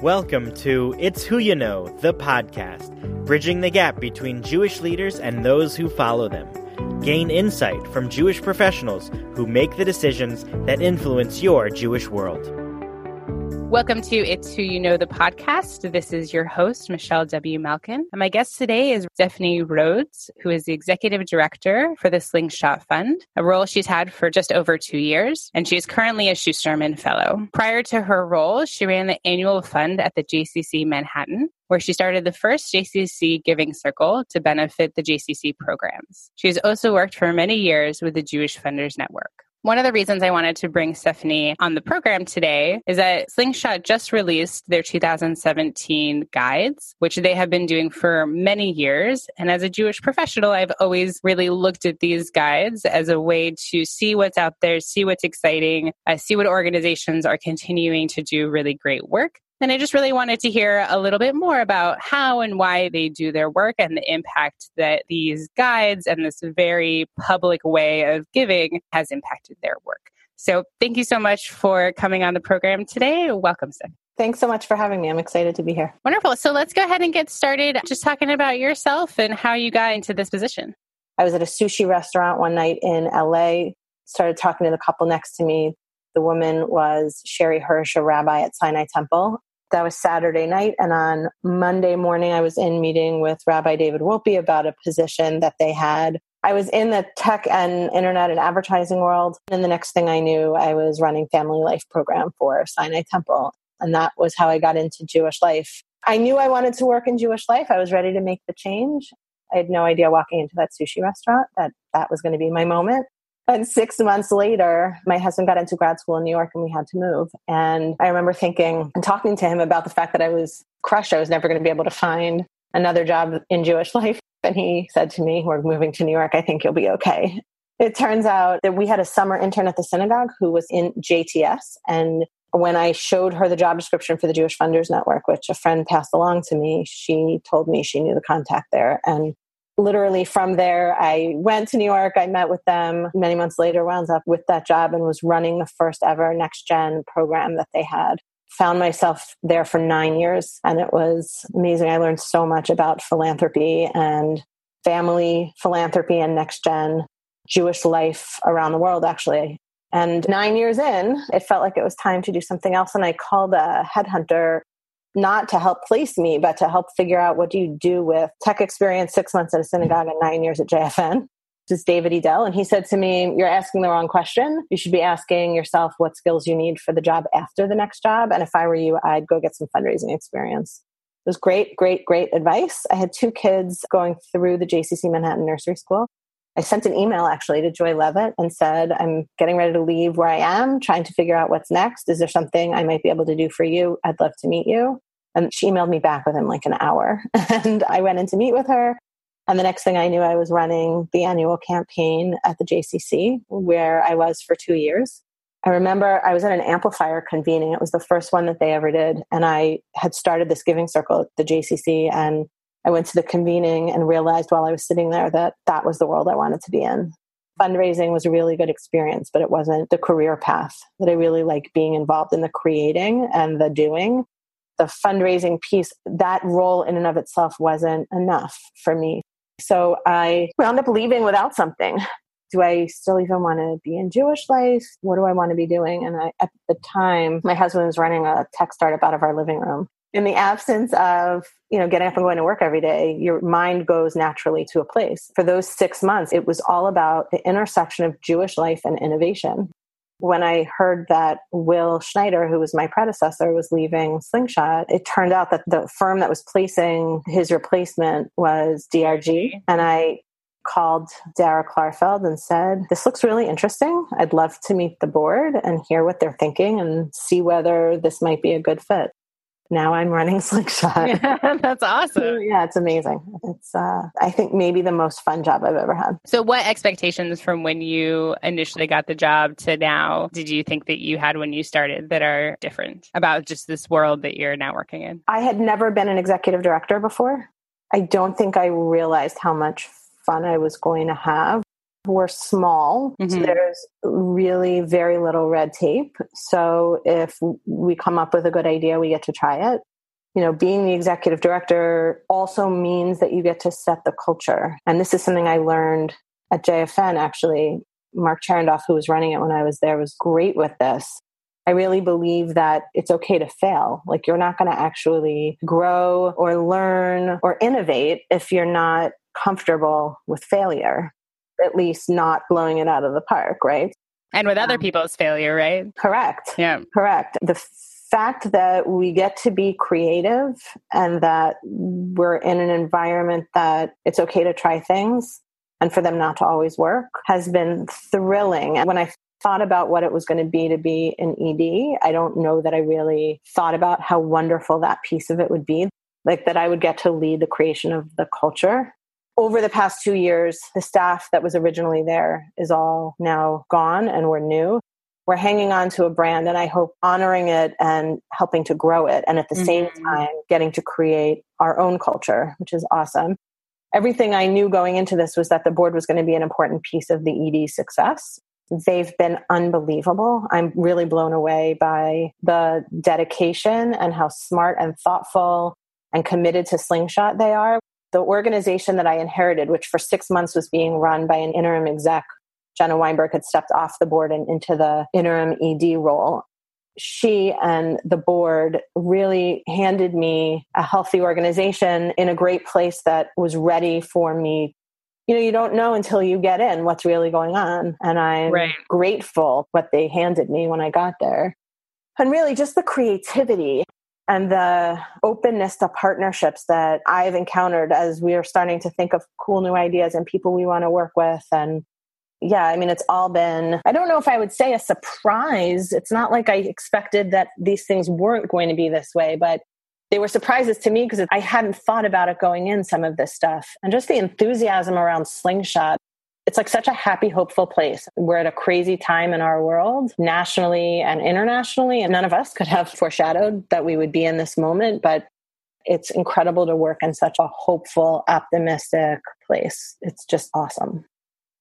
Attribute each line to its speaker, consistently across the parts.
Speaker 1: Welcome to It's Who You Know, the podcast, bridging the gap between Jewish leaders and those who follow them. Gain insight from Jewish professionals who make the decisions that influence your Jewish world.
Speaker 2: Welcome to It's Who You Know, the podcast. This is your host, Michelle W. Malkin. And my guest today is Stefanie Rhodes, who is the executive director for the Slingshot Fund, a role she's had for just over two years. And she is currently a Schusterman Fellow. Prior to her role, she ran the annual fund at the JCC Manhattan, where she started the first JCC Giving Circle to benefit the JCC programs. She has also worked for many years with the Jewish Funders Network. One of the reasons I wanted to bring Stefanie on the program today is that Slingshot just released their 2017 guides, which they have been doing for many years. And as a Jewish professional, I've always really looked at these guides as a way to see what's out there, see what's exciting, uh, see what organizations are continuing to do really great work, and I just really wanted to hear a little bit more about how and why they do their work and the impact that these guides and this very public way of giving has impacted their work. So thank you so much for coming on the program today. Welcome, Steph.
Speaker 3: Thanks so much for having me. I'm excited to be here.
Speaker 2: Wonderful. So let's go ahead and get started just talking about yourself and how you got into this position.
Speaker 3: I was at a sushi restaurant one night in LA, started talking to the couple next to me. The woman was Sherre Hirsch, a rabbi at Sinai Temple. That was Saturday night. And on Monday morning, I was in meeting with Rabbi David Wolpe about a position that they had. I was in the tech and internet and advertising world. And the next thing I knew, I was running family life program for Sinai Temple. And that was how I got into Jewish life. I knew I wanted to work in Jewish life. I was ready to make the change. I had no idea walking into that sushi restaurant that that was going to be my moment. And six months later, my husband got into grad school in New York and we had to move. And I remember thinking and talking to him about the fact that I was crushed. I was never going to be able to find another job in Jewish life. And he said to me, We're moving to New York. I think you'll be okay. It turns out that we had a summer intern at the synagogue who was in JTS. And when I showed her the job description for the Jewish Funders Network, which a friend passed along to me, she told me she knew the contact there. And literally from there, I went to New York. I met with them many months later, wound up with that job and was running the first ever next gen program that they had. Found myself there for nine years and it was amazing. I learned so much about philanthropy and family philanthropy and next gen Jewish life around the world, actually. And nine years in, it felt like it was time to do something else. And I called a headhunter not to help place me, but to help figure out what do you do with tech experience, six months at a synagogue and nine years at JFN. This is David Edell. And he said to me, You're asking the wrong question. You should be asking yourself what skills you need for the job after the next job. And if I were you, I'd go get some fundraising experience. It was great, great, great advice. I had two kids going through the JCC Manhattan Nursery School. I sent an email actually to Joy Levitt and said, I'm getting ready to leave where I am, trying to figure out what's next. Is there something I might be able to do for you? I'd love to meet you. And she emailed me back within like an hour. And I went in to meet with her. And the next thing I knew, I was running the annual campaign at the JCC, where I was for two years. I remember I was at an amplifier convening. It was the first one that they ever did. And I had started this giving circle at the JCC. And I went to the convening and realized while I was sitting there that that was the world I wanted to be in. Fundraising was a really good experience, but it wasn't the career path that I really like being involved in the creating and the doing the fundraising piece, that role in and of itself wasn't enough for me. So I wound up leaving without something. Do I still even want to be in Jewish life? What do I want to be doing? And I, at the time, my husband was running a tech startup out of our living room. In the absence of, you know, getting up and going to work every day, your mind goes naturally to a place. For those six months, it was all about the intersection of Jewish life and innovation when I heard that Will Schneider, who was my predecessor, was leaving Slingshot, it turned out that the firm that was placing his replacement was DRG. And I called Dara Klarfeld and said, This looks really interesting. I'd love to meet the board and hear what they're thinking and see whether this might be a good fit now I'm running Slingshot.
Speaker 2: Yeah, that's awesome.
Speaker 3: yeah, it's amazing. It's uh, I think maybe the most fun job I've ever had.
Speaker 2: So, what expectations from when you initially got the job to now did you think that you had when you started that are different about just this world that you're now working in?
Speaker 3: I had never been an executive director before. I don't think I realized how much fun I was going to have. We're small. Mm-hmm. So there's really very little red tape. So if we come up with a good idea, we get to try it. You know, being the executive director also means that you get to set the culture. And this is something I learned at JFN actually. Mark Charendoff, who was running it when I was there, was great with this. I really believe that it's okay to fail. Like you're not going to actually grow or learn or innovate if you're not comfortable with failure at least not blowing it out of the park, right?
Speaker 2: And with other um, people's failure, right?
Speaker 3: Correct.
Speaker 2: Yeah.
Speaker 3: Correct. The fact that we get to be creative and that we're in an environment that it's okay to try things and for them not to always work has been thrilling. And when I thought about what it was going to be to be an ED, I don't know that I really thought about how wonderful that piece of it would be. Like that I would get to lead the creation of the culture over the past two years, the staff that was originally there is all now gone and we're new. We're hanging on to a brand and I hope honoring it and helping to grow it. And at the mm-hmm. same time, getting to create our own culture, which is awesome. Everything I knew going into this was that the board was going to be an important piece of the ED success. They've been unbelievable. I'm really blown away by the dedication and how smart and thoughtful and committed to Slingshot they are the organization that I inherited, which for six months was being run by an interim exec, Jenna Weinberg had stepped off the board and into the interim ED role. She and the board really handed me a healthy organization in a great place that was ready for me. You know, you don't know until you get in what's really going on. And I'm right. grateful what they handed me when I got there. And really just the creativity and the openness to partnerships that I've encountered as we are starting to think of cool new ideas and people we want to work with. And yeah, I mean, it's all been, I don't know if I would say a surprise. It's not like I expected that these things weren't going to be this way, but they were surprises to me because I hadn't thought about it going in some of this stuff. And just the enthusiasm around Slingshot it's like such a happy, hopeful place. We're at a crazy time in our world, nationally and internationally, and none of us could have foreshadowed that we would be in this moment. But it's incredible to work in such a hopeful, optimistic place. It's just awesome.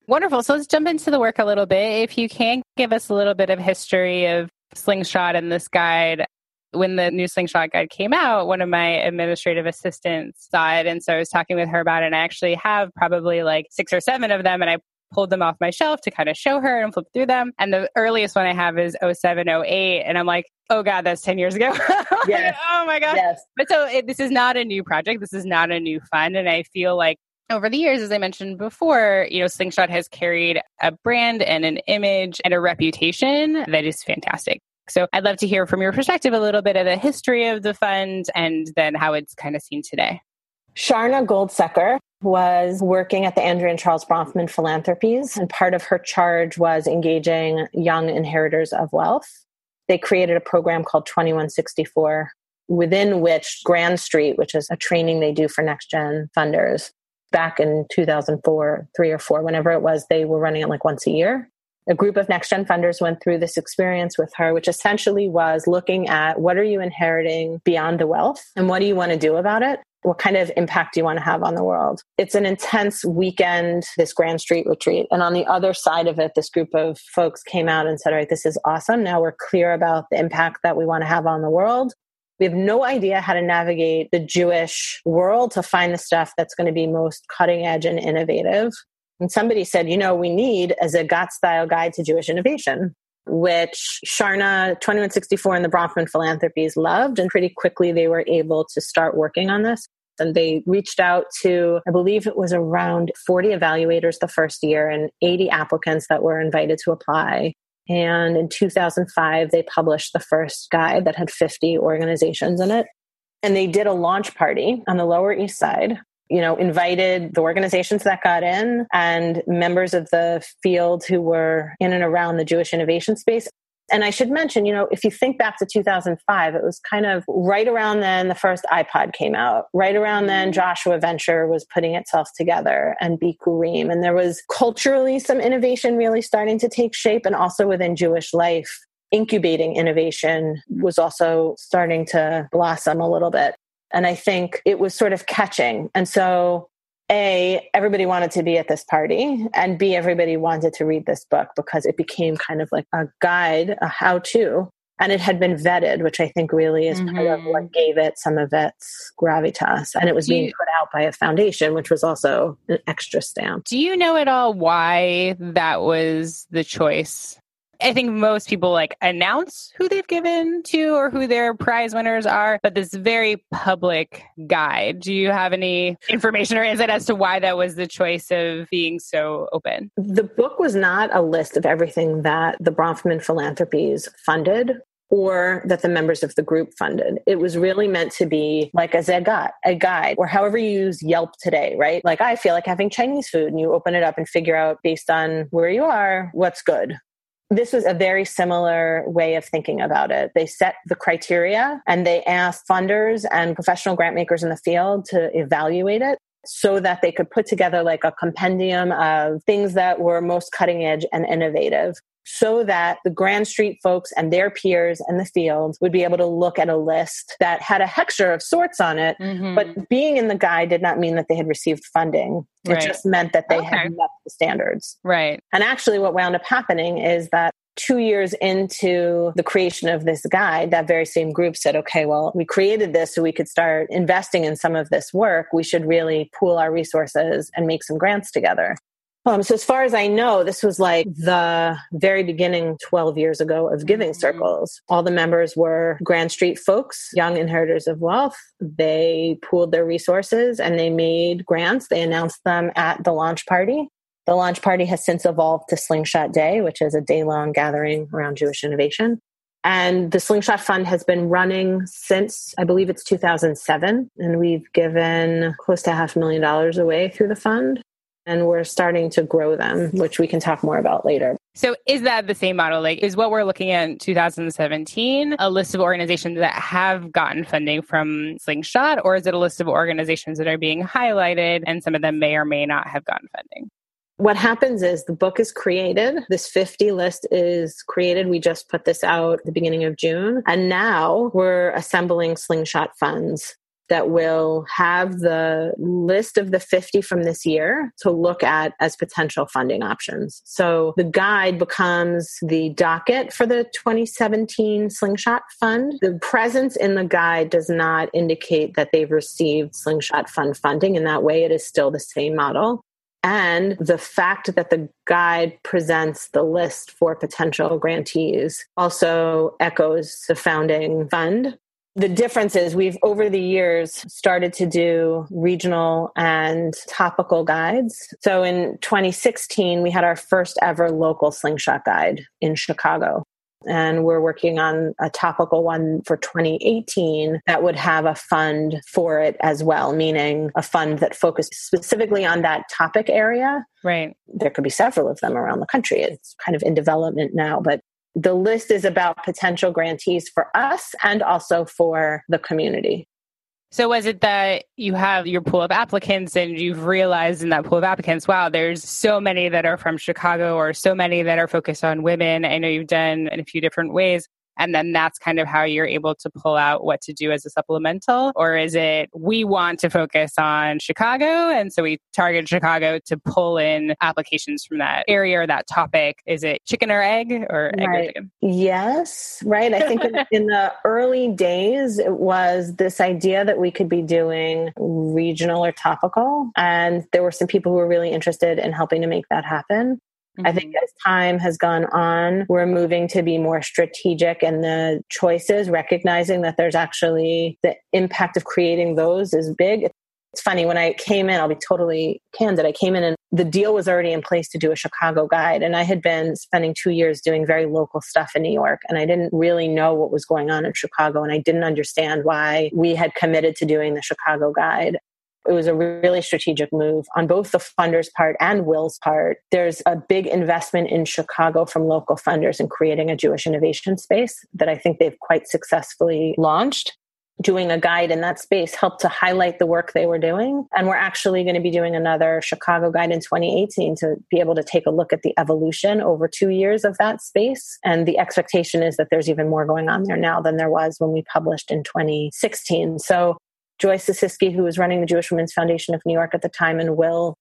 Speaker 2: Wonderful. So let's jump into the work a little bit. If you can give us a little bit of history of Slingshot and this guide, when the new slingshot guide came out, one of my administrative assistants saw it. And so I was talking with her about it. And I actually have probably like six or seven of them. And I pulled them off my shelf to kind of show her and flip through them. And the earliest one I have is 0708. And I'm like, oh God, that's 10 years ago. yes. oh my God. Yes. But so it, this is not a new project. This is not a new fund. And I feel like over the years, as I mentioned before, you know, Slingshot has carried a brand and an image and a reputation that is fantastic. So I'd love to hear from your perspective a little bit of the history of the fund and then how it's kind of seen today.
Speaker 3: Sharna Goldseker was working at the Andrea and Charles Bronfman Philanthropies, and part of her charge was engaging young inheritors of wealth. They created a program called 2164, within which Grand Street, which is a training they do for next gen funders, back in 2004, three or four, whenever it was, they were running it like once a year a group of next gen funders went through this experience with her, which essentially was looking at what are you inheriting beyond the wealth and what do you want to do about it? What kind of impact do you want to have on the world? It's an intense weekend, this Grand Street retreat. And on the other side of it, this group of folks came out and said, All right, this is awesome. Now we're clear about the impact that we want to have on the world. We have no idea how to navigate the Jewish world to find the stuff that's going to be most cutting edge and innovative. And somebody said, you know, we need as a GOT style guide to Jewish innovation, which Sharna 2164 and the Bronfman Philanthropies loved. And pretty quickly they were able to start working on this. And they reached out to, I believe it was around 40 evaluators the first year and 80 applicants that were invited to apply. And in 2005, they published the first guide that had 50 organizations in it. And they did a launch party on the Lower East Side you know, invited the organizations that got in and members of the field who were in and around the Jewish innovation space. And I should mention, you know, if you think back to 2005, it was kind of right around then the first iPod came out. Right around then. Joshua Venture was putting itself together and Bikurim. And there was culturally some innovation really starting to take shape and also within Jewish life. Incubating innovation was also starting to blossom a little bit. And I think it was sort of catching. And so A, everybody wanted to be at this party, and B, everybody wanted to read this book because it became kind of like a guide, a how to. And it had been vetted, which I think really is mm-hmm. part of what mm-hmm. gave it some of its gravitas. And it was being put out by a foundation, which was also an extra stamp.
Speaker 2: Do you know at all why that was the choice? I think most people like announce who they've given to or who their prize winners are, but this very public guide. Do you have any information or insight as to why that was the choice of being so open?
Speaker 3: The book was not a list of everything that the Bronfman Philanthropies funded or that the members of the group funded. It was really meant to be like a Zagat, a guide, or however you use Yelp today, right? Like I feel like having Chinese food and you open it up and figure out based on where you are, what's good this was a very similar way of thinking about it. They set the criteria and they asked funders and professional grant makers in the field to evaluate it so that they could put together like a compendium of things that were most cutting edge and innovative so that the Grand Street folks and their peers in the field would be able to look at a list that had a hechsher of sorts on it. Mm-hmm. But being in the guide did not mean that they had received funding. It right. just meant that they okay. had met the standards.
Speaker 2: Right.
Speaker 3: And actually, what wound up happening is that two years into the creation of this guide, that very same group said, okay, well, we created this so we could start investing in some of this work. We should really pool our resources and make some grants together. Um, so as far as I know, this was like the very beginning 12 years ago of giving mm-hmm. circles. All the members were Grand Street folks, young inheritors of wealth. They pooled their resources and they made grants. They announced them at the launch party. The launch party has since evolved to Slingshot Day, which is a day long gathering around Jewish innovation. And the Slingshot Fund has been running since, I believe it's 2007. And we've given close to half a million dollars away through the fund and we're starting to grow them, which we can talk more about later.
Speaker 2: So, is that the same model? Like, is what we're looking at in 2017 a list of organizations that have gotten funding from Slingshot, or is it a list of organizations that are being highlighted and some of them may or may not have gotten funding?
Speaker 3: What happens is the book is created. This 50 list is created. We just put this out the beginning of June. And now we're assembling slingshot funds that will have the list of the 50 from this year to look at as potential funding options. So the guide becomes the docket for the 2017 Slingshot Fund. The presence in the guide does not indicate that they've received Slingshot Fund funding. In that way, it is still the same model. And the fact that the guide presents the list for potential grantees also echoes the founding fund the difference is we've over the years started to do regional and topical guides. So in 2016, we had our first ever local slingshot guide in Chicago. And we're working on a topical one for 2018 that would have a fund for it as well, meaning a fund that focused specifically on that topic area.
Speaker 2: Right.
Speaker 3: There could be several of them around the country. It's kind of in development now, but the list is about potential grantees for us and also for the community.
Speaker 2: So was it that you have your pool of applicants and you've realized in that pool of applicants, wow, there's so many that are from Chicago or so many that are focused on women. I know you've done in a few different ways. And then that's kind of how you're able to pull out what to do as a supplemental? Or is it we want to focus on Chicago? And so we target Chicago to pull in applications from that area or that topic. Is it chicken or egg or egg right. or chicken?
Speaker 3: Yes, right. I think in, in the early days, it was this idea that we could be doing regional or topical. And there were some people who were really interested in helping to make that happen. Mm-hmm. I think mm-hmm. as time has gone on, we're moving to be more strategic in the choices, recognizing that there's actually the impact of creating those is big. It's funny, when I came in, I'll be totally candid. I came in and the deal was already in place to do a Chicago guide. And I had been spending two years doing very local stuff in New York. And I didn't really know what was going on in Chicago. And I didn't understand why we had committed to doing the Chicago guide. It was a really strategic move on both the funders' part and Will's part. There's a big investment in Chicago from local funders in creating a Jewish innovation space that I think they've quite successfully launched. Doing a guide in that space helped to highlight the work they were doing. And we're actually going to be doing another Chicago guide in 2018 to be able to take a look at the evolution over two years of that space. And the expectation is that there's even more going on there now than there was when we published in 2016. So Joyce Zisiski, who was running the Jewish Women's Foundation of New York at the time, and Will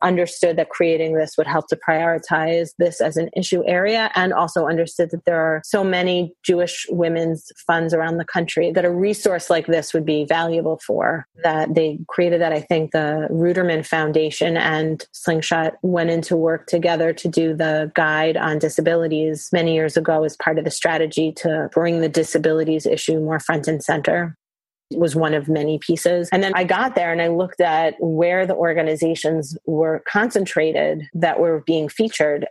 Speaker 3: understood that creating this would help to prioritize this as an issue area and also understood that there are so many Jewish women's funds around the country that a resource like this would be valuable for that they created that I think the Ruderman Foundation and Slingshot went into work together to do the guide on disabilities many years ago as part of the strategy to bring the disabilities issue more front and center was one of many pieces. And then I got there and I looked at where the organizations were concentrated that were being featured.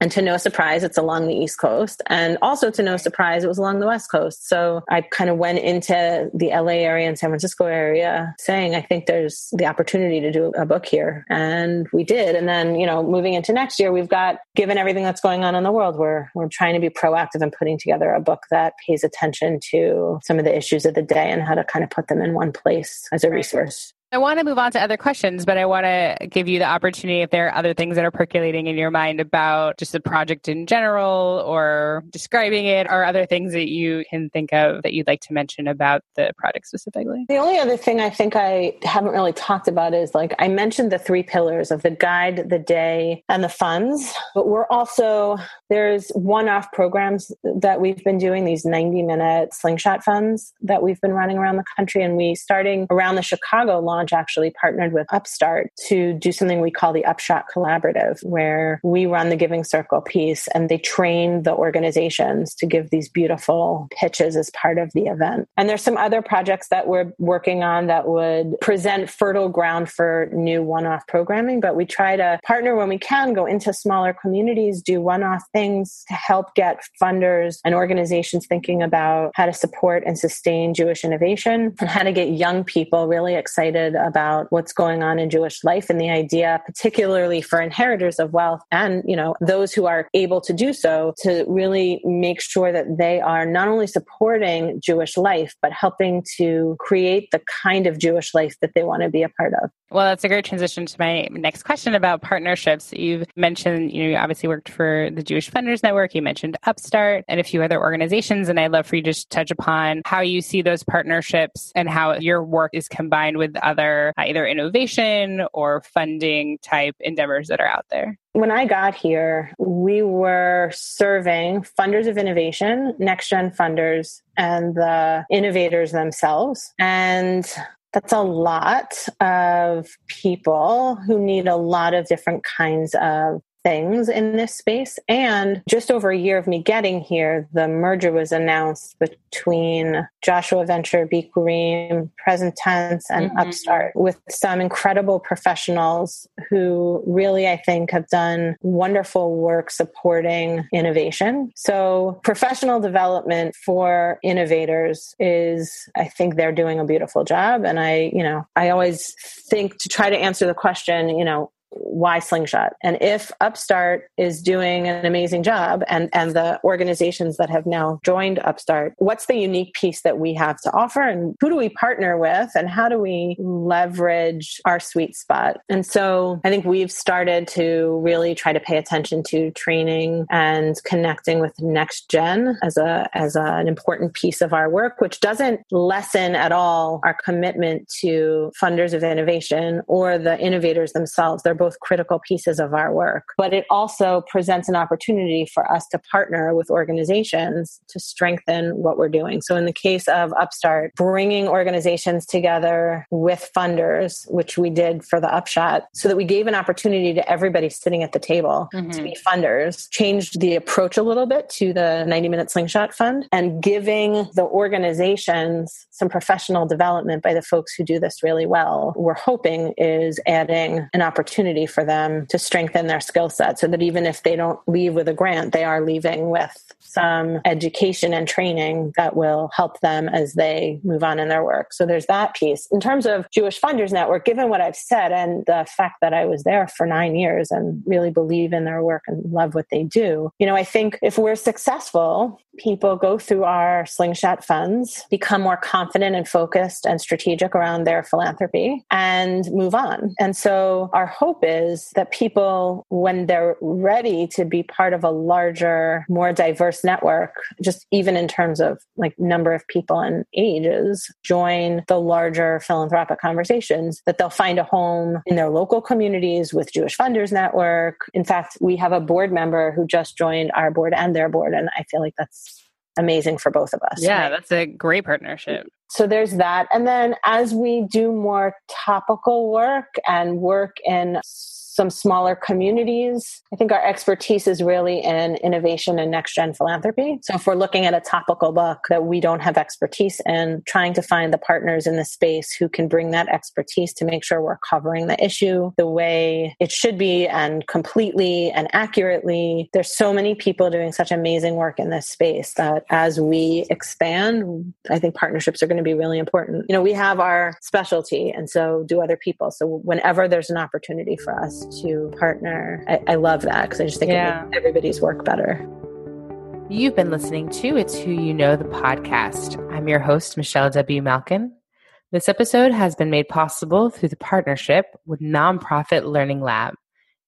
Speaker 3: And to no surprise, it's along the East Coast. And also to no surprise, it was along the West Coast. So I kind of went into the LA area and San Francisco area saying, I think there's the opportunity to do a book here. And we did. And then, you know, moving into next year, we've got, given everything that's going on in the world, we're, we're trying to be proactive in putting together a book that pays attention to some of the issues of the day and how to kind of put them in one place as a resource.
Speaker 2: I want to move on to other questions, but I want to give you the opportunity if there are other things that are percolating in your mind about just the project in general or describing it or other things that you can think of that you'd like to mention about the project specifically.
Speaker 3: The only other thing I think I haven't really talked about is like I mentioned the three pillars of the guide, the day, and the funds, but we're also there's one-off programs that we've been doing these 90-minute slingshot funds that we've been running around the country and we starting around the Chicago launch Launch actually partnered with Upstart to do something we call the Upshot Collaborative, where we run the Giving Circle piece and they train the organizations to give these beautiful pitches as part of the event. And there's some other projects that we're working on that would present fertile ground for new one off programming, but we try to partner when we can, go into smaller communities, do one off things to help get funders and organizations thinking about how to support and sustain Jewish innovation and how to get young people really excited about what's going on in Jewish life and the idea, particularly for inheritors of wealth and, you know, those who are able to do so to really make sure that they are not only supporting Jewish life, but helping to create the kind of Jewish life that they want to be a part of.
Speaker 2: Well, that's a great transition to my next question about partnerships. You've mentioned, you know, you obviously worked for the Jewish Funders Network. You mentioned Upstart and a few other organizations. And I'd love for you to touch upon how you see those partnerships and how your work is combined with other uh, either innovation or funding type endeavors that are out there.
Speaker 3: When I got here, we were serving funders of innovation, next gen funders, and the innovators themselves. And that's a lot of people who need a lot of different kinds of things in this space. And just over a year of me getting here, the merger was announced between Joshua Venture, Bikurim, Present Tense, and mm-hmm. Upstart with some incredible professionals who really, I think, have done wonderful work supporting innovation. So, professional development for innovators is, I think, they're doing a beautiful job. And I, you know, I always think to try to answer the question, you know, why slingshot? And if upstart is doing an amazing job and and the organizations that have now joined upstart what's the unique piece that we have to offer? And who do we partner with? And how do we leverage our sweet spot? And so i think we've started to really try to pay attention to training and connecting with next gen as a as a, an important piece of our work which doesn't lessen at all our commitment to funders of innovation or the innovators themselves. They're both critical pieces of our work. But it also presents an opportunity for us to partner with organizations to strengthen what we're doing. So, in the case of Upstart, bringing organizations together with funders, which we did for the Upshot, so that we gave an opportunity to everybody sitting at the table mm-hmm. to be funders, changed the approach a little bit to the 90 Minute Slingshot Fund, and giving the organizations some professional development by the folks who do this really well, we're hoping is adding an opportunity for them to strengthen their skill set so that even if they don't leave with a grant, they are leaving with some education and training that will help them as they move on in their work. So there's that piece. In terms of Jewish Funders Network, given what I've said and the fact that I was there for nine years and really believe in their work and love what they do, you know, I think if we're successful, people go through our slingshot funds, become more confident confident and focused and strategic around their philanthropy and move on. And so our hope is that people, when they're ready to be part of a larger, more diverse network, just even in terms of like number of people and ages, join the larger philanthropic conversations, that they'll find a home in their local communities with Jewish Funders Network. In fact, we have a board member who just joined our board and their board. And I feel like that's amazing for both of us.
Speaker 2: Yeah, right? that's a great partnership.
Speaker 3: So there's that. And then as we do more topical work and work in some smaller communities. I think our expertise is really in innovation and next gen philanthropy. So if we're looking at a topical book that we don't have expertise in, trying to find the partners in the space who can bring that expertise to make sure we're covering the issue the way it should be and completely and accurately. There's so many people doing such amazing work in this space that as we expand, I think partnerships are going to be really important. You know, we have our specialty and so do other people. So whenever there's an opportunity for us to partner. I, I love that because I just think yeah. it makes everybody's work better.
Speaker 2: You've been listening to It's Who You Know, the podcast. I'm your host, Michelle W. Malkin. This episode has been made possible through the partnership with Nonprofit Learning Lab.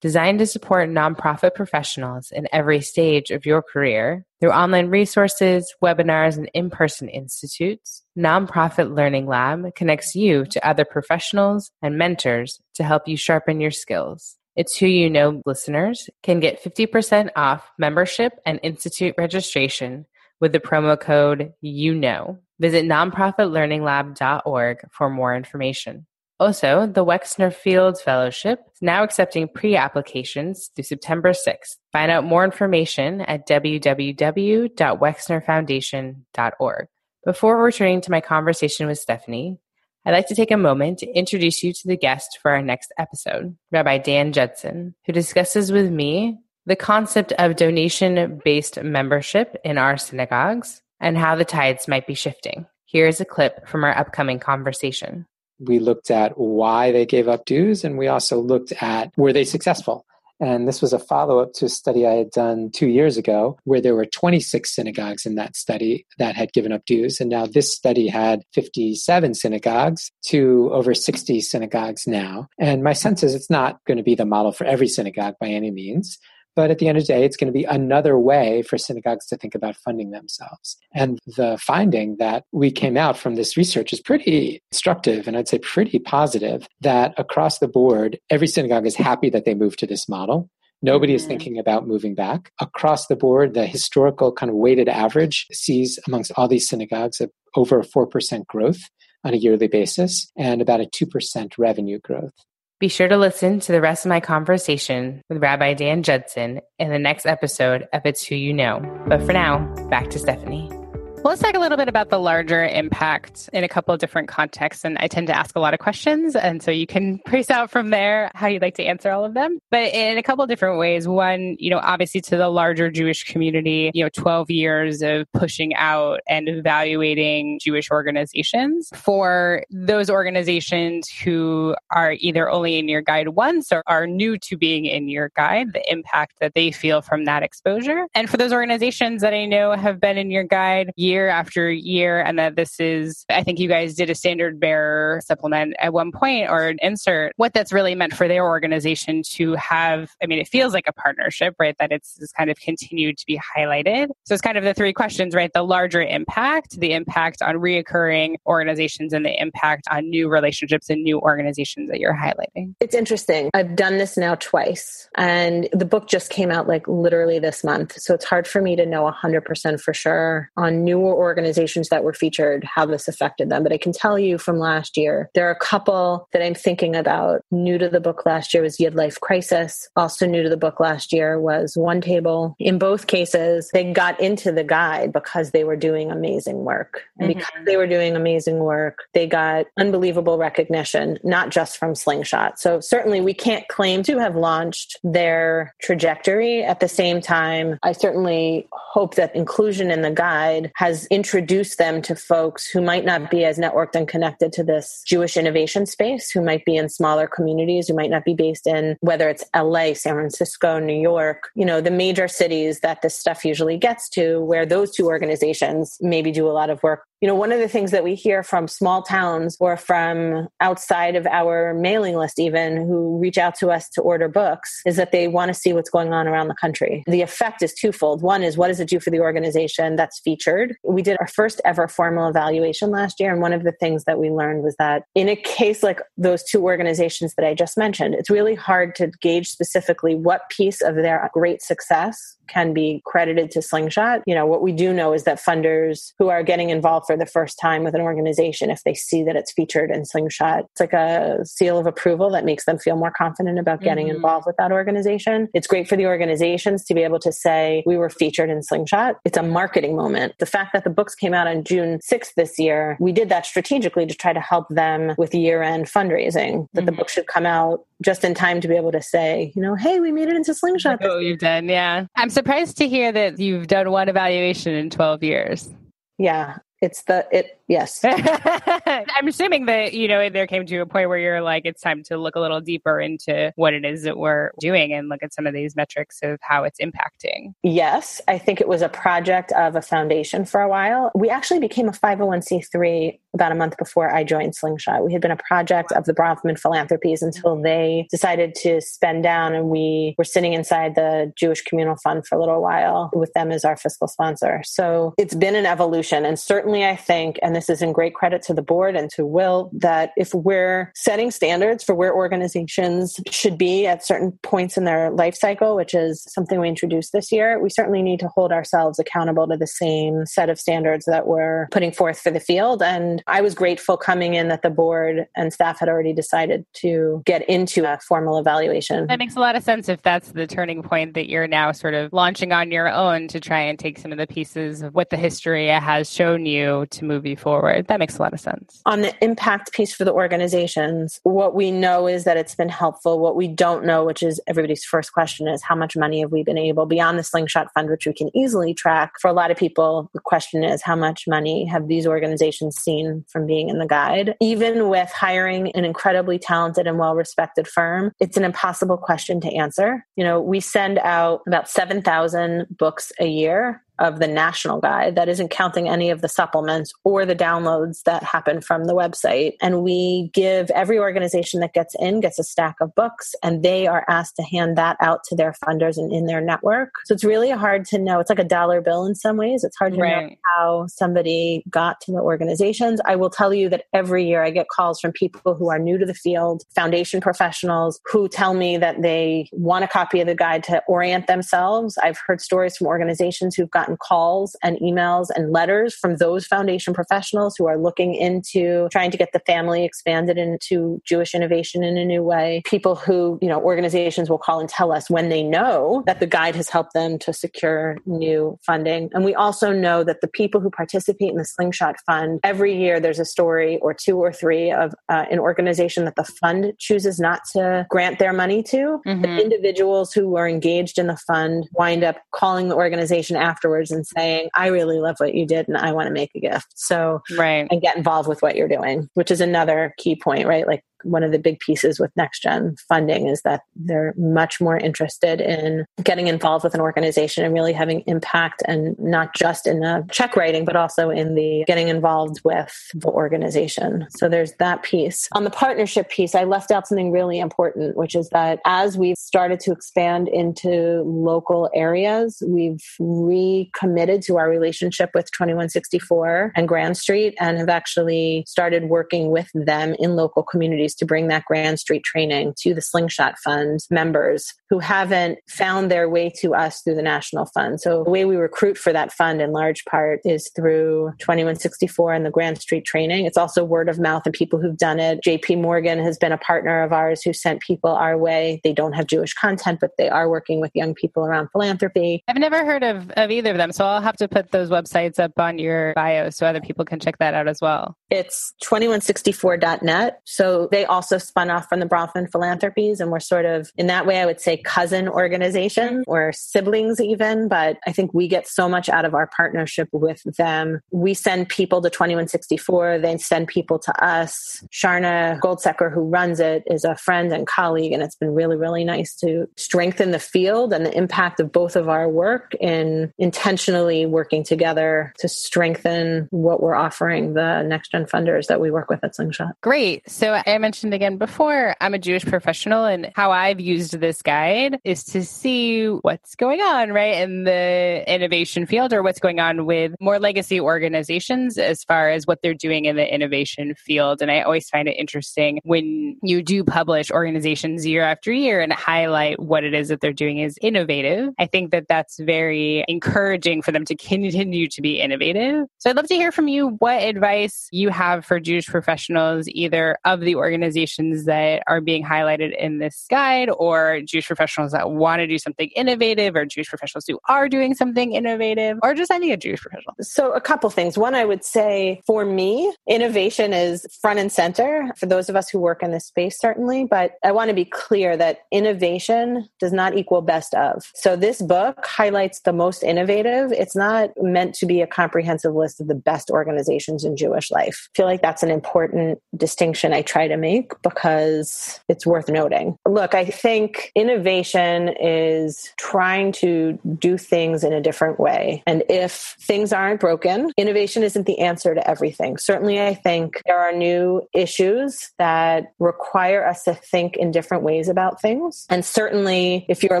Speaker 2: Designed to support nonprofit professionals in every stage of your career through online resources, webinars, and in person institutes, Nonprofit Learning Lab connects you to other professionals and mentors to help you sharpen your skills. It's who you know listeners can get 50% off membership and institute registration with the promo code you know. Visit nonprofitlearninglab.org for more information. Also, the Wexner Fields Fellowship is now accepting pre applications through September 6th. Find out more information at www.wexnerfoundation.org. Before returning to my conversation with Stefanie, I'd like to take a moment to introduce you to the guest for our next episode, Rabbi Dan Judson, who discusses with me the concept of donation based membership in our synagogues and how the tides might be shifting. Here's a clip from our upcoming conversation
Speaker 4: we looked at why they gave up dues and we also looked at were they successful and this was a follow up to a study I had done two years ago, where there were 26 synagogues in that study that had given up dues. And now this study had 57 synagogues to over 60 synagogues now. And my sense is it's not going to be the model for every synagogue by any means. But at the end of the day, it's going to be another way for synagogues to think about funding themselves. And the finding that we came out from this research is pretty instructive and I'd say pretty positive that across the board, every synagogue is happy that they moved to this model. Nobody is mm-hmm. thinking about moving back. Across the board, the historical kind of weighted average sees amongst all these synagogues over a 4% growth on a yearly basis and about a 2% revenue growth.
Speaker 2: Be sure to listen to the rest of my conversation with Rabbi Dan Judson in the next episode of It's Who You Know. But for now, back to Stefanie. Let's talk a little bit about the larger impact in a couple of different contexts. And I tend to ask a lot of questions. And so you can trace out from there how you'd like to answer all of them. But in a couple of different ways. One, you know, obviously to the larger Jewish community, you know, 12 years of pushing out and evaluating Jewish organizations. For those organizations who are either only in your guide once or are new to being in your guide, the impact that they feel from that exposure. And for those organizations that I know have been in your guide year year after year and that this is i think you guys did a standard bearer supplement at one point or an insert. What that's really meant for their organization to have i mean it feels like a partnership right? That it's, it's kind of continued to be highlighted. So it's kind of the three questions right? The larger impact the impact on reoccurring organizations and the impact on new relationships and new organizations that you're highlighting.
Speaker 3: It's interesting. I've done this now twice and the book just came out like literally this month. So it's hard for me to know 100% for sure on new organizations that were featured, how this affected them. But I can tell you from last year, there are a couple that I'm thinking about. New to the book last year was YidLife Crisis. Also new to the book last year was OneTable. In both cases, they got into the guide because they were doing amazing work. And mm-hmm. because they were doing amazing work, they got unbelievable recognition, not just from Slingshot. So certainly we can't claim to have launched their trajectory. At the same time, I certainly hope that inclusion in the guide has has introduced them to folks who might not be as networked and connected to this Jewish innovation space, who might be in smaller communities, who might not be based in whether it's LA, San Francisco, New York, you know, the major cities that this stuff usually gets to, where those two organizations maybe do a lot of work You know, one of the things that we hear from small towns or from outside of our mailing list, even who reach out to us to order books, is that they want to see what's going on around the country. The effect is twofold. One is what does it do for the organization that's featured? We did our first ever formal evaluation last year. And one of the things that we learned was that in a case like those two organizations that I just mentioned, it's really hard to gauge specifically what piece of their great success can be credited to Slingshot. You know, what we do know is that funders who are getting involved for the first time with an organization, if they see that it's featured in Slingshot, it's like a seal of approval that makes them feel more confident about getting mm-hmm. involved with that organization. It's great for the organizations to be able to say, we were featured in Slingshot. It's a marketing moment. The fact that the books came out on June 6th this year, we did that strategically to try to help them with year end fundraising, that mm-hmm. the book should come out just in time to be able to say, you know, hey, we made it into Slingshot.
Speaker 2: Oh, you've done, yeah. I'm surprised to hear that you've done one evaluation in 12 years.
Speaker 3: Yeah, it's the it yes.
Speaker 2: I'm assuming that you know there came to a point where you're like it's time to look a little deeper into what it is that we're doing and look at some of these metrics of how it's impacting.
Speaker 3: Yes i think it was a project of a foundation for a while. We actually became a 501c3 about a month before i joined slingshot. We had been a project of the bronfman philanthropies until they decided to spend down and we were sitting inside the jewish communal fund for a little while with them as our fiscal sponsor. So it's been an evolution and certainly certainly I think, and this is in great credit to the board and to Will, that if we're setting standards for where organizations should be at certain points in their life cycle, which is something we introduced this year, we certainly need to hold ourselves accountable to the same set of standards that we're putting forth for the field. And I was grateful coming in that the board and staff had already decided to get into a formal evaluation.
Speaker 2: That makes a lot of sense if that's the turning point that you're now sort of launching on your own to try and take some of the pieces of what the history has shown you you to move you forward. That makes a lot of sense.
Speaker 3: On the impact piece for the organizations, what we know is that it's been helpful. What we don't know, which is everybody's first question, is how much money have we been able, beyond the Slingshot Fund, which we can easily track? For a lot of people, the question is how much money have these organizations seen from being in the guide? Even with hiring an incredibly talented and well respected firm, it's an impossible question to answer. You know, we send out about 7,000 books a year of the national guide that isn't counting any of the supplements or the downloads that happen from the website. And we give every organization that gets in gets a stack of books and they are asked to hand that out to their funders and in their network. So it's really hard to know. It's like a dollar bill in some ways. It's hard to right. know how somebody got to the organizations. I will tell you that every year i get calls from people who are new to the field foundation professionals who tell me that they want a copy of the guide to orient themselves. I've heard stories from organizations who've got gotten calls and emails and letters from those foundation professionals who are looking into trying to get the family expanded into Jewish innovation in a new way. People who, you know, organizations will call and tell us when they know that the guide has helped them to secure new funding. And we also know that the people who participate in the Slingshot Fund, every year there's a story or two or three of uh, an organization that the fund chooses not to grant their money to. Mm-hmm. The individuals who are engaged in the fund wind up calling the organization afterwards afterwards and saying, I really love what you did and I want to make a gift. So,
Speaker 2: right.
Speaker 3: And get involved with what you're doing, which is another key point, right? Like one of the big pieces with next gen funding is that they're much more interested in getting involved with an organization and really having impact and not just in the check writing but also in the getting involved with the organization. So there's that piece. On the partnership piece i left out something really important which is that as we've started to expand into local areas we've recommitted to our relationship with 2164 and grand street and have actually started working with them in local communities to bring that Grand Street training to the Slingshot Fund members who haven't found their way to us through the National Fund. So the way we recruit for that fund in large part is through 2164 and the Grand Street training. It's also word of mouth and people who've done it. JP Morgan has been a partner of ours who sent people our way. They don't have Jewish content, but they are working with young people around philanthropy.
Speaker 2: I've never heard of, of either of them. So I'll have to put those websites up on your bio so other people can check that out as well.
Speaker 3: It's 2164.net. So they also spun off from the Bronfman Philanthropies. And we're sort of, in that way, I would say cousin organization or siblings even, but I think we get so much out of our partnership with them. We send people to 2164, they send people to us. Sharna Goldseker, who runs it, is a friend and colleague, and it's been really, really nice to strengthen the field and the impact of both of our work in intentionally working together to strengthen what we're offering the next gen funders that we work with at Slingshot.
Speaker 2: Great. So I mentioned again before, I'm a Jewish professional, and how I've used this guide is to see what's going on, right, in the innovation field or what's going on with more legacy organizations as far as what they're doing in the innovation field. And I always find it interesting when you do publish organizations year after year and highlight what it is that they're doing is innovative. I think that that's very encouraging for them to continue to be innovative. So I'd love to hear from you what advice you have for Jewish professionals, either of the organizations that are being highlighted in this guide or Jewish professionals that want to do something innovative or Jewish professionals who are doing something innovative or just any Jewish professional.
Speaker 3: So a couple things. One, I would say for me, innovation is front and center for those of us who work in this space, certainly. But I want to be clear that innovation does not equal best of. So this book highlights the most innovative. It's not meant to be a comprehensive list of the best organizations in Jewish life. I feel like that's an important distinction I try to make because it's worth noting. Look, I think innovation is trying to do things in a different way. And if things aren't broken, innovation isn't the answer to everything. Certainly, I think there are new issues that require us to think in different ways about things. And certainly, if you're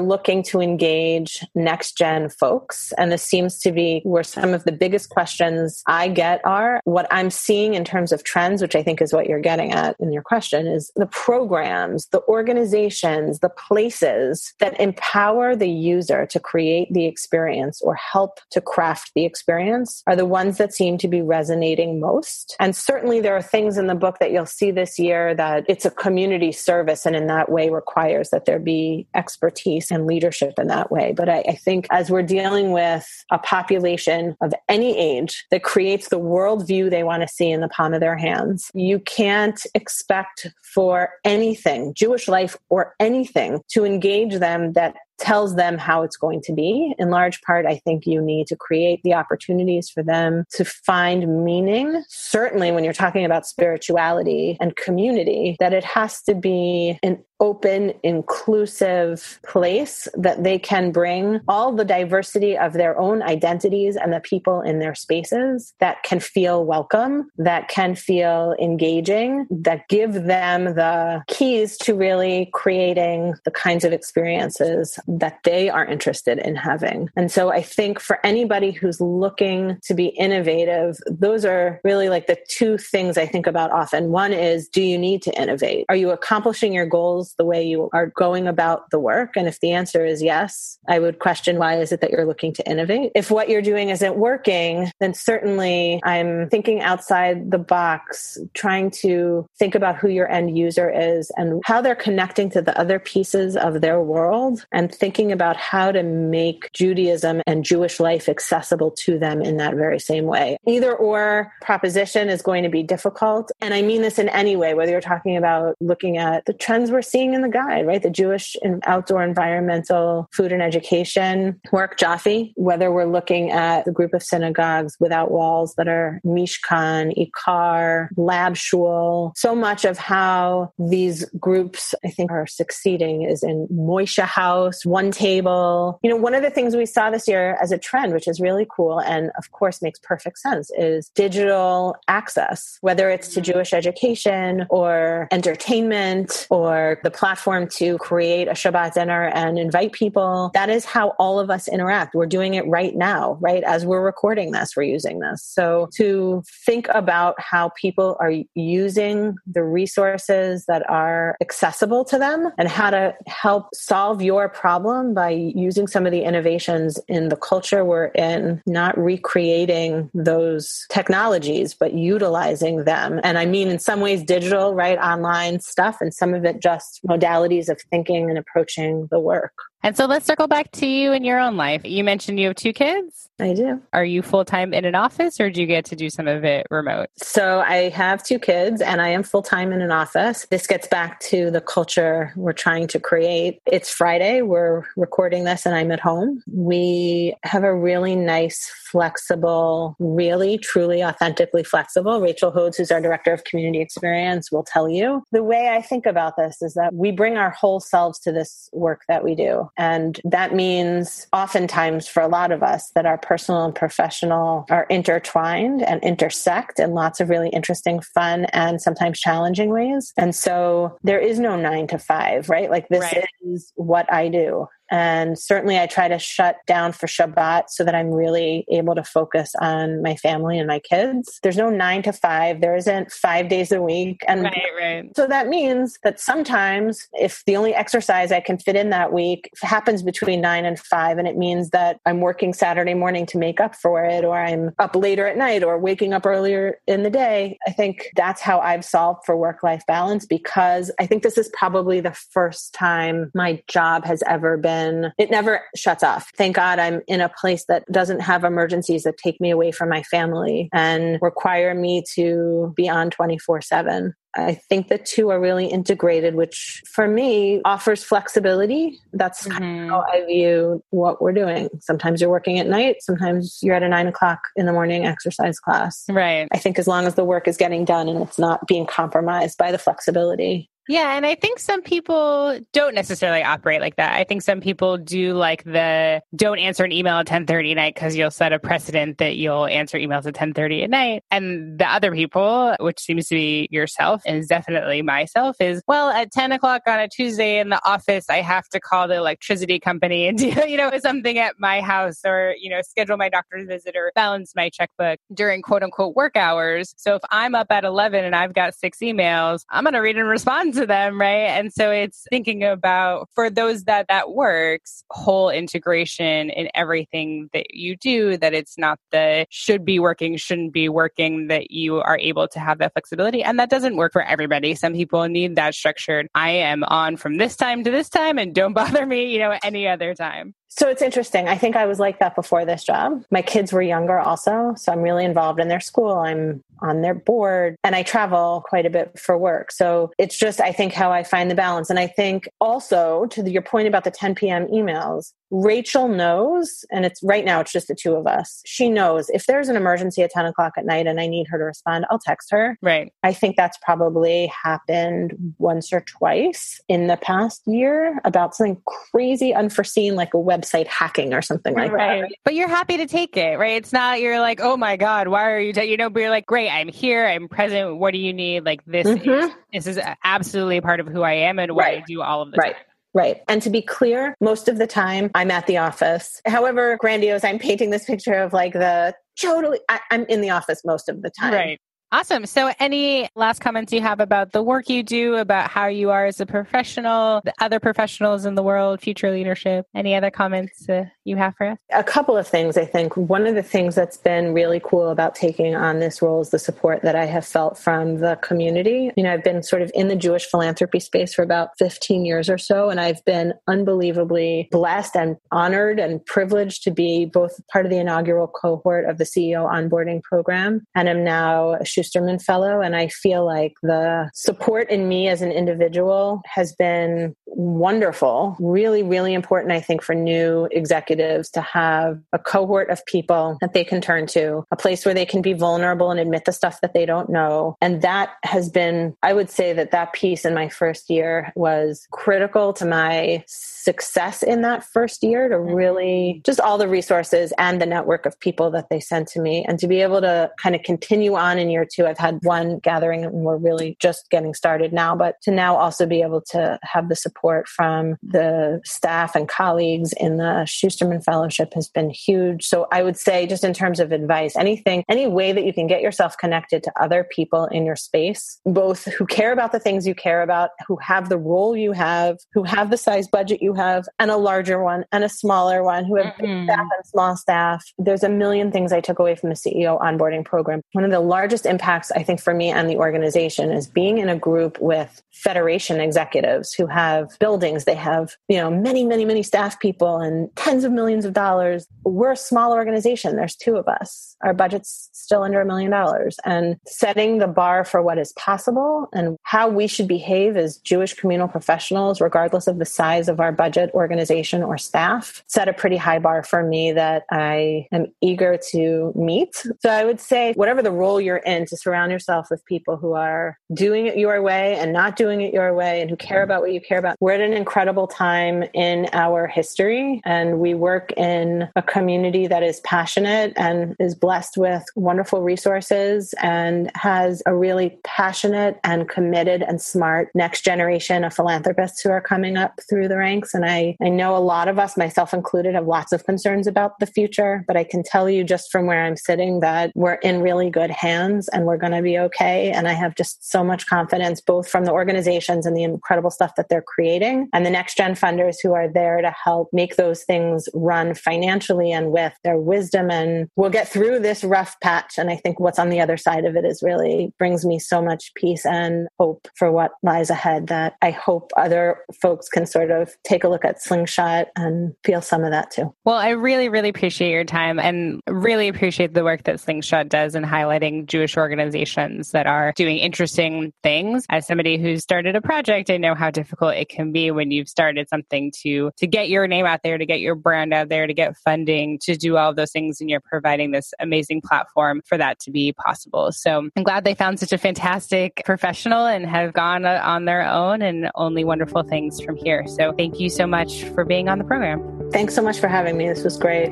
Speaker 3: looking to engage next gen folks, and this seems to be where some of the biggest questions I get are what I'm seeing in terms of trends, which I think is what you're getting at in your question, is the programs, the organizations, the places that empower the user to create the experience or help to craft the experience are the ones that seem to be resonating most. And certainly there are things in the book that you'll see this year that it's a community service and in that way requires that there be expertise and leadership in that way. But I, I think as we're dealing with a population of any age that creates the worldview they want to see in the palm of their hands, you can't expect for anything, Jewish life or anything, to engage them that tells them how it's going to be. In large part, I think you need to create the opportunities for them to find meaning. Certainly, when you're talking about spirituality and community, that it has to be an open, inclusive place that they can bring all the diversity of their own identities and the people in their spaces that can feel welcome, that can feel engaging, that give them the keys to really creating the kinds of experiences that they are interested in having. And so I think for anybody who's looking to be innovative, those are really like the two things I think about often. One is, do you need to innovate? Are you accomplishing your goals the way you are going about the work? And if the answer is yes, I would question why is it that you're looking to innovate? If what you're doing isn't working, then certainly I'm thinking outside the box, trying to think about who your end user is and how they're connecting to the other pieces of their world and thinking about how to make Judaism and Jewish life accessible to them in that very same way. Either or proposition is going to be difficult. And I mean this in any way, whether you're talking about looking at the trends we're seeing in the guide, right? The Jewish and outdoor environmental food and education work, JOFEE, whether we're looking at the group of synagogues without walls that are Mishkan, Ikar, Lab Shul. So much of how these groups, I think, are succeeding is in Moishe House, OneTable. You know, one of the things we saw this year as a trend, which is really cool and of course makes perfect sense, is digital access, whether it's to Jewish education or entertainment or the platform to create a Shabbat dinner and invite people. That is how all of us interact. We're doing it right now, right? As we're recording this, we're using this. So to think about how people are using the resources that are accessible to them and how to help solve your problem problem by using some of the innovations in the culture we're in, not recreating those technologies, but utilizing them. And I mean, in some ways, digital, right? Online stuff, and some of it just modalities of thinking and approaching the work.
Speaker 2: And so let's circle back to you in your own life. You mentioned you have two kids.
Speaker 3: I do.
Speaker 2: Are you full time in an office or do you get to do some of it remote?
Speaker 3: So I have two kids and I am full time in an office. This gets back to the culture we're trying to create. It's Friday. We're recording this and I'm at home. We have a really nice, flexible, really, truly, authentically flexible. Rachel Hodes, who's our director of community experience, will tell you. The way I think about this is that we bring our whole selves to this work that we do. And that means oftentimes for a lot of us that our personal and professional are intertwined and intersect in lots of really interesting, fun, and sometimes challenging ways. And so there is no nine to five, right? Like this right. is what I do. And certainly I try to shut down for Shabbat so that I'm really able to focus on my family and my kids. There's no nine to five. There isn't five days a week. And
Speaker 2: right, right.
Speaker 3: so that means that sometimes if the only exercise I can fit in that week happens between nine and five, and it means that I'm working Saturday morning to make up for it, or I'm up later at night or waking up earlier in the day, I think that's how I've solved for work life balance because I think this is probably the first time my job has ever been it never shuts off. Thank God I'm in a place that doesn't have emergencies that take me away from my family and require me to be on 24 7. I think the two are really integrated, which for me offers flexibility. That's mm-hmm. kind of how I view what we're doing. Sometimes you're working at night, sometimes you're at a nine o'clock in the morning exercise class.
Speaker 2: Right.
Speaker 3: I think as long as the work is getting done and it's not being compromised by the flexibility.
Speaker 2: Yeah, and I think some people don't necessarily operate like that. I think some people do like the don't answer an email at 10:30 at night because you'll set a precedent that you'll answer emails at 10:30 at night. And the other people, which seems to be yourself and is definitely myself, is well at 10 o'clock on a Tuesday in the office, I have to call the electricity company and do you know something at my house or you know schedule my doctor's visit or balance my checkbook during quote unquote work hours. So if I'm up at 11 and I've got six emails, I'm going to read and respond to them, right? And so it's thinking about for those that that works, whole integration in everything that you do, that it's not the should be working, shouldn't be working, that you are able to have that flexibility. And that doesn't work for everybody. Some people need that structured. I am on from this time to this time and don't bother me, you know, any other time.
Speaker 3: So it's interesting. I think I was like that before this job. My kids were younger also, so I'm really involved in their school. I'm on their board and I travel quite a bit for work. So it's just, I think, how I find the balance. And I think also to your point about the 10 p.m. emails, Rachel knows, and it's right now, it's just the two of us. She knows if there's an emergency at 10 o'clock at night and I need her to respond, I'll text her.
Speaker 2: Right.
Speaker 3: I think that's probably happened once or twice in the past year about something crazy, unforeseen, like a website hacking or something like right. that. Right?
Speaker 2: But you're happy to take it, right? It's not, you're like, oh my God, why are you, ta-? you know, but you're like, great, I'm here, I'm present. What do you need? Like, this, mm-hmm. is, this is absolutely part of who I am and what right. I do all of the
Speaker 3: right.
Speaker 2: time.
Speaker 3: Right. And to be clear, most of the time I'm at the office. However grandiose, I'm painting this picture of like the totally, I, am in the office most of the time.
Speaker 2: Right. Awesome. So, any last comments you have about the work you do, about how you are as a professional, the other professionals in the world, future leadership? Any other comments uh, you have for us?
Speaker 3: A couple of things. I think one of the things that's been really cool about taking on this role is the support that I have felt from the community. You know, I've been sort of in the Jewish philanthropy space for about 15 years or so, and I've been unbelievably blessed and honored and privileged to be both part of the inaugural cohort of the CEO onboarding program and am now Schusterman Fellow. And I feel like the support in me as an individual has been wonderful, really, really important, I think, for new executives to have a cohort of people that they can turn to, a place where they can be vulnerable and admit the stuff that they don't know. And that has been, I would say that that piece in my first year was critical to my success in that first year to mm-hmm. really just all the resources and the network of people that they sent to me and to be able to kind of continue on in year two. I've had one gathering and we're really just getting started now, but to now also be able to have the support from the staff and colleagues in the Schusterman Fellowship has been huge. So I would say just in terms of advice, anything, any way that you can get yourself connected to other people in your space, both who care about the things you care about, who have the role you have, who have the size budget you have and a larger one and a smaller one who have mm-hmm. big staff and small staff. There's a million things I took away from the CEO onboarding program. One of the largest impacts, I think, for me and the organization is being in a group with federation executives who have buildings. They have, you know, many, many, many staff people and tens of millions of dollars. We're a small organization. There's two of us. Our budget's still under a million dollars. And setting the bar for what is possible and how we should behave as Jewish communal professionals, regardless of the size of our budget, organization, or staff, set a pretty high bar for me that I am eager to meet. So I would say, whatever the role you're in, to surround yourself with people who are doing it your way and not doing it your way and who care about what you care about. We're at an incredible time in our history, and we work in a community that is passionate and is blessed with wonderful resources and has a really passionate and committed and smart next generation of philanthropists who are coming up through the ranks. And I, I know a lot of us, myself included, have lots of concerns about the future, but I can tell you just from where I'm sitting that we're in really good hands and we're going to be okay. And I have just so much confidence, both from the organizations and the incredible stuff that they're creating, and the next gen funders who are there to help make those things run financially and with their wisdom. And we'll get through this rough patch. And I think what's on the other side of it is really brings me so much peace and hope for what lies ahead that I hope other folks can sort of take a look at Slingshot and feel some of that too.
Speaker 5: Well, I really, really appreciate your time and really appreciate the work that Slingshot does in highlighting Jewish organizations that are doing interesting things. As somebody who's started a project, I know how difficult it can be when you've started something to to get your name out there, to get your brand out there, to get funding, to do all of those things, and you're providing this amazing platform for that to be possible. So I'm glad they found such a fantastic professional and have gone uh, on their own and only wonderful things from here. So thank you so much for being on the program.
Speaker 3: Thanks so much for having me. This was great.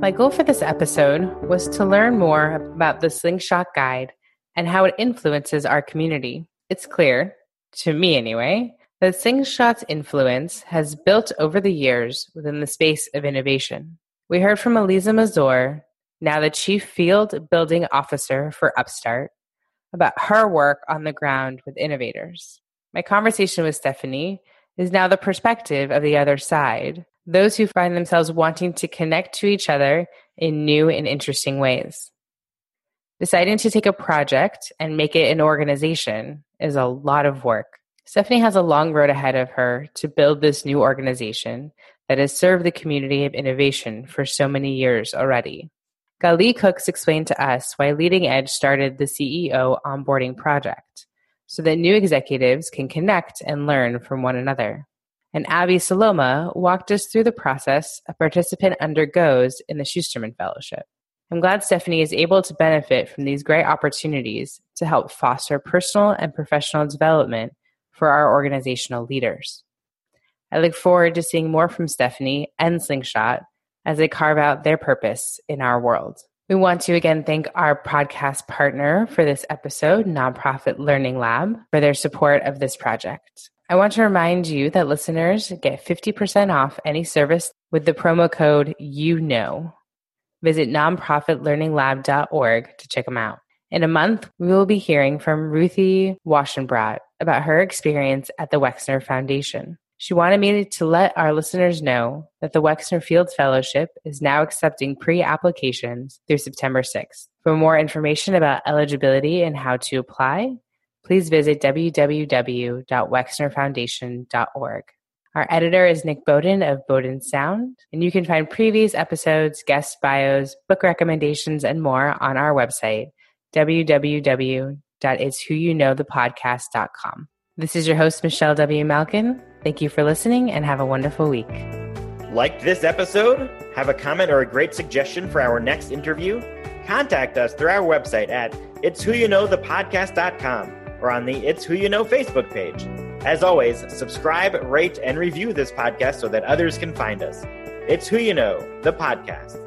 Speaker 5: My goal for this episode was to learn more about the Slingshot Guide and how it influences our community. It's clear, to me anyway, that Slingshot's influence has built over the years within the space of innovation. We heard from Aliza Mazor, now the Chief Field Building Officer for Upstart, about her work on the ground with innovators. My conversation with Stefanie is now the perspective of the other side, those who find themselves wanting to connect to each other in new and interesting ways. Deciding to take a project and make it an organization is a lot of work. Stefanie has a long road ahead of her to build this new organization that has served the community of innovation for so many years already. Gali Cooks explained to us why Leading Edge started the CEO onboarding project so that new executives can connect and learn from one another. And Abby Saloma walked us through the process a participant undergoes in the Schusterman Fellowship. I'm glad Stefanie is able to benefit from these great opportunities to help foster personal and professional development for our organizational leaders. I look forward to seeing more from Stefanie and Slingshot as they carve out their purpose in our world. We want to again thank our podcast partner for this episode, Nonprofit Learning Lab, for their support of this project. I want to remind you that listeners get 50% off any service with the promo code you know. Visit nonprofitlearninglab.org to check them out. In a month, we will be hearing from Ruthie Waschenbrat about her experience at the Wexner Foundation. She wanted me to let our listeners know that the Wexner Fields Fellowship is now accepting pre applications through September 6th. For more information about eligibility and how to apply, please visit www.wexnerfoundation.org. Our editor is Nick Bowden of Bowden Sound, and you can find previous episodes, guest bios, book recommendations, and more on our website, www.itswhoyouknowthepodcast.com. This is your host, Michelle W. Malkin. Thank you for listening and have a wonderful week.
Speaker 1: Liked this episode? Have a comment or a great suggestion for our next interview? Contact us through our website at itswhoyouknowthepodcast.com or on the It's Who You Know Facebook page. As always, subscribe, rate, and review this podcast so that others can find us. It's Who You Know, the podcast.